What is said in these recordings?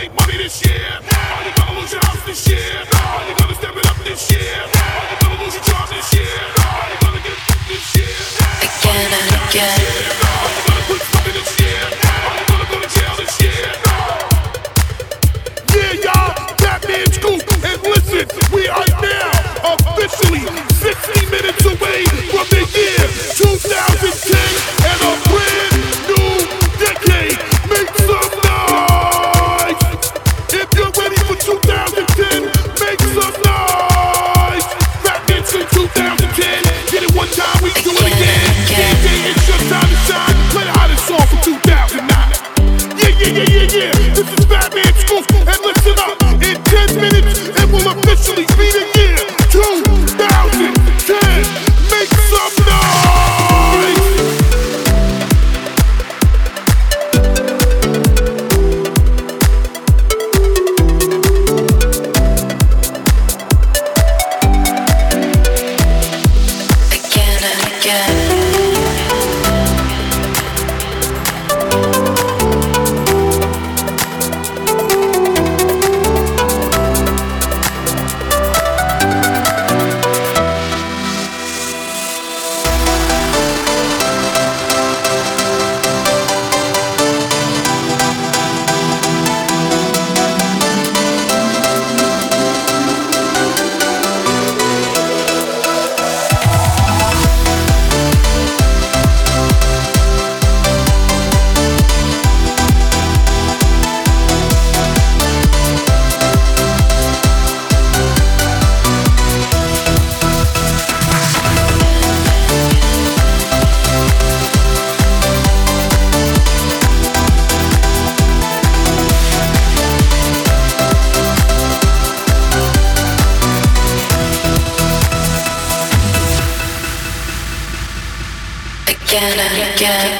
make money this year? Are you gonna lose your house this year? Are you gonna step it up this year? Are you gonna lose your job this year? Are you gonna get this year? Again and again. Are you gonna quit smoking this year? Are you gonna go to jail this year? Yeah, y'all, Batman Scoop, and listen, we are now officially 60 minutes away from the year 2010 and a brand new decade. Make some and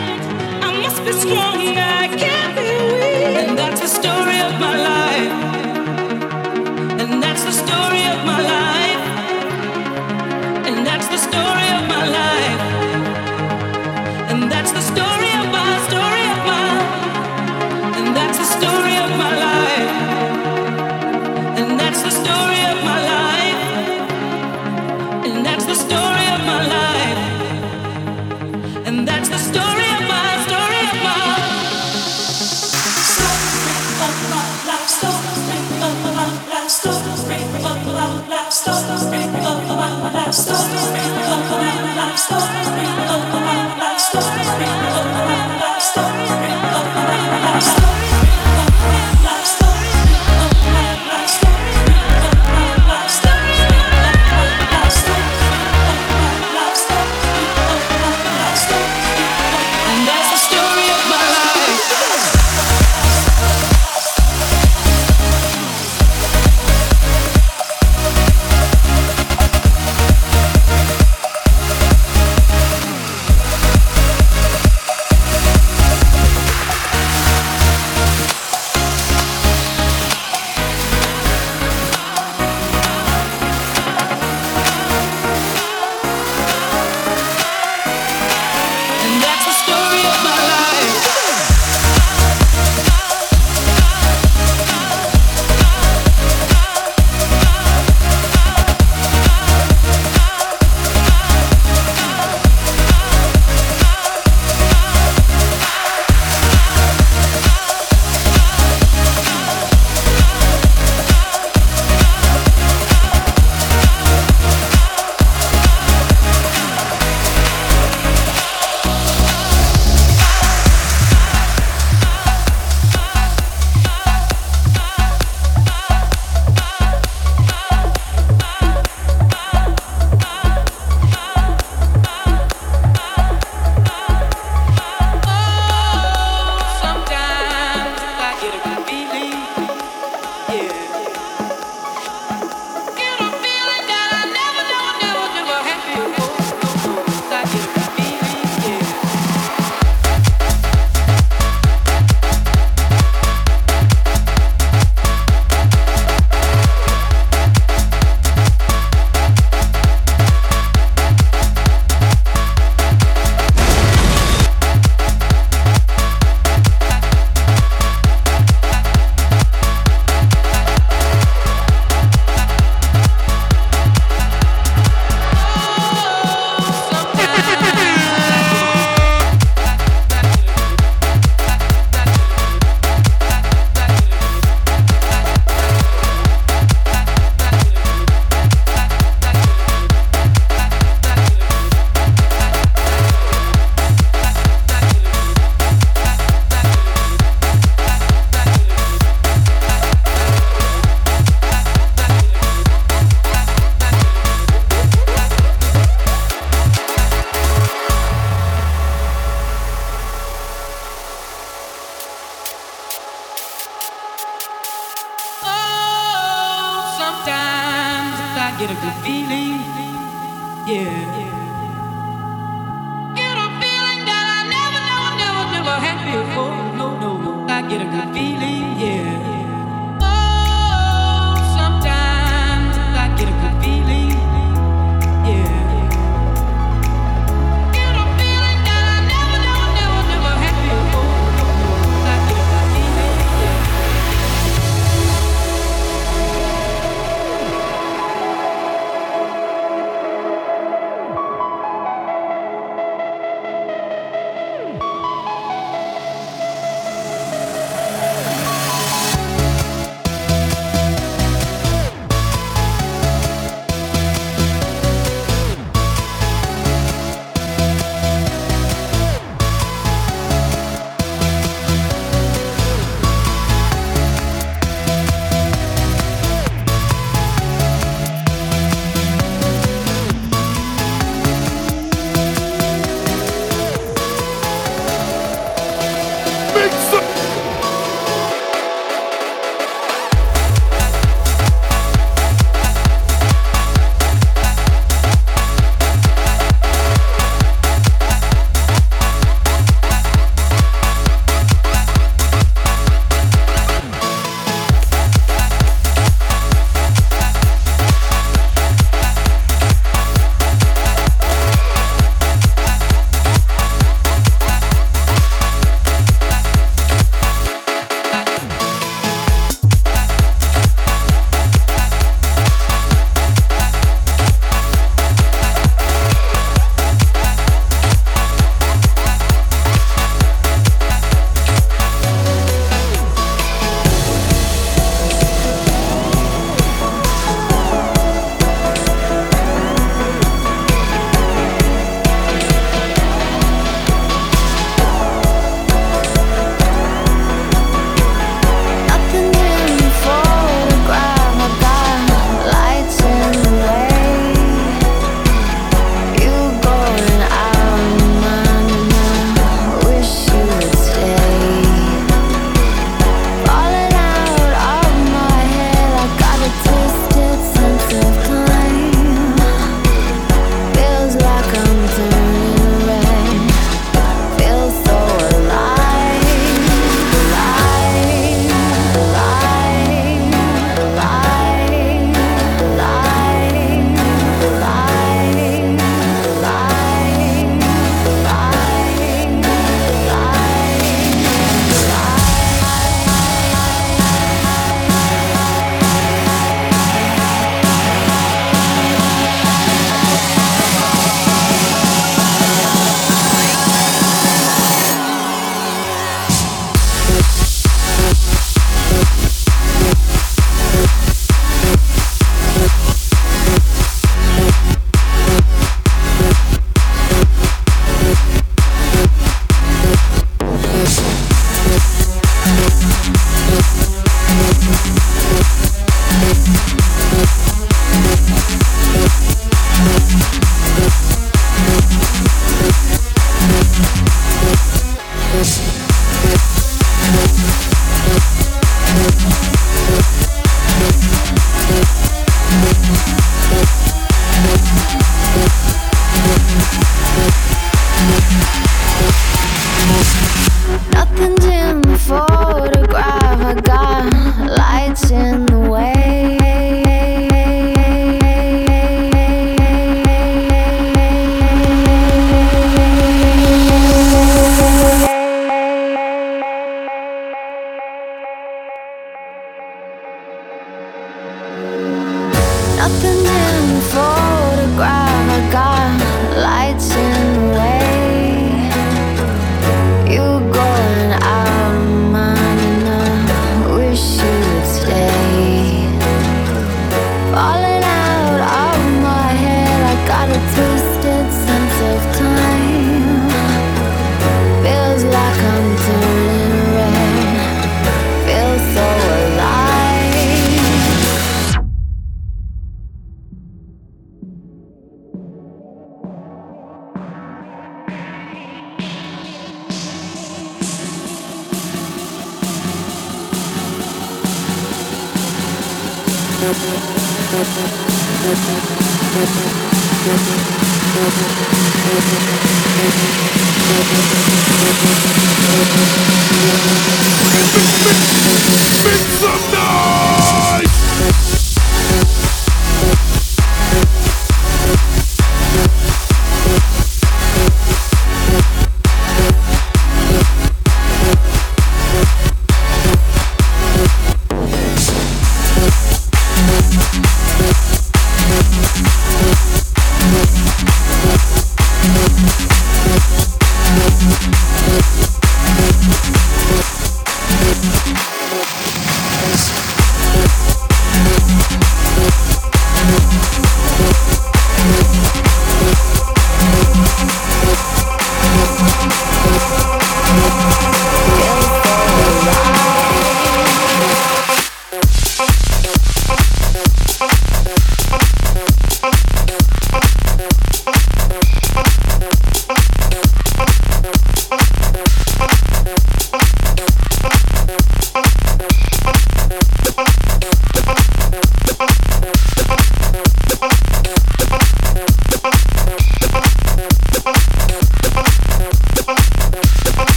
I'm so sorry.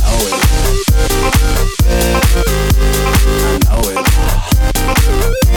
know it. I know it.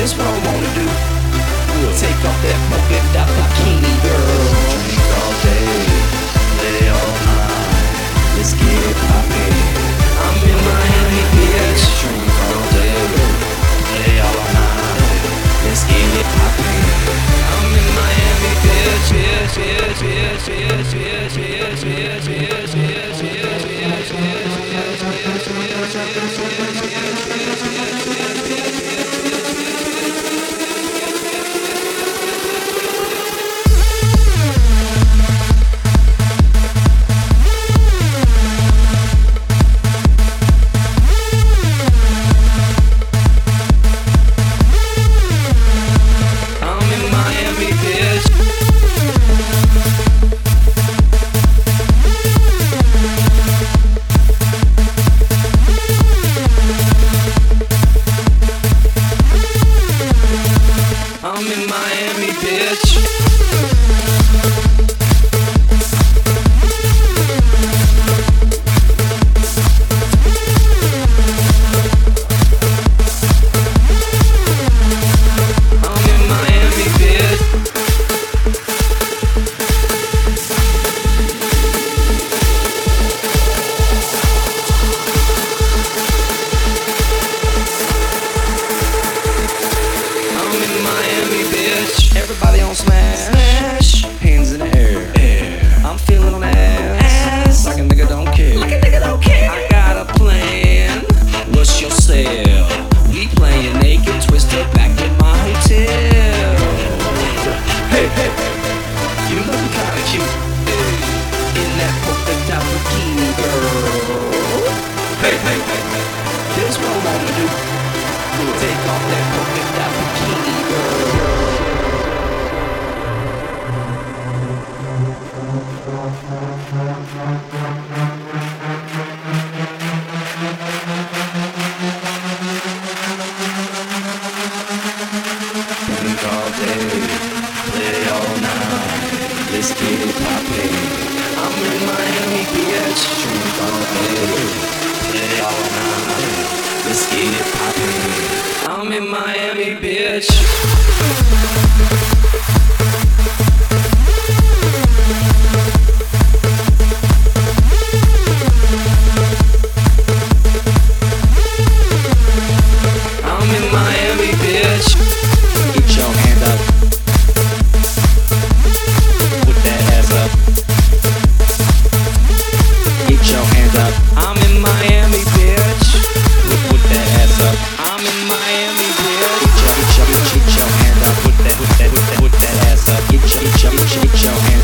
This what I wanna do. Take off that mocha dot bikini, girl. Drink all day, lay all night. Let's get it poppin'. I'm in Miami, bitch. Drink all day, lay all night. Let's get it poppin'. I'm in Miami, bitch. Yeah, yeah, yeah, yeah, yeah, yeah, yeah, yeah, yeah.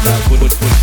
would, would, would.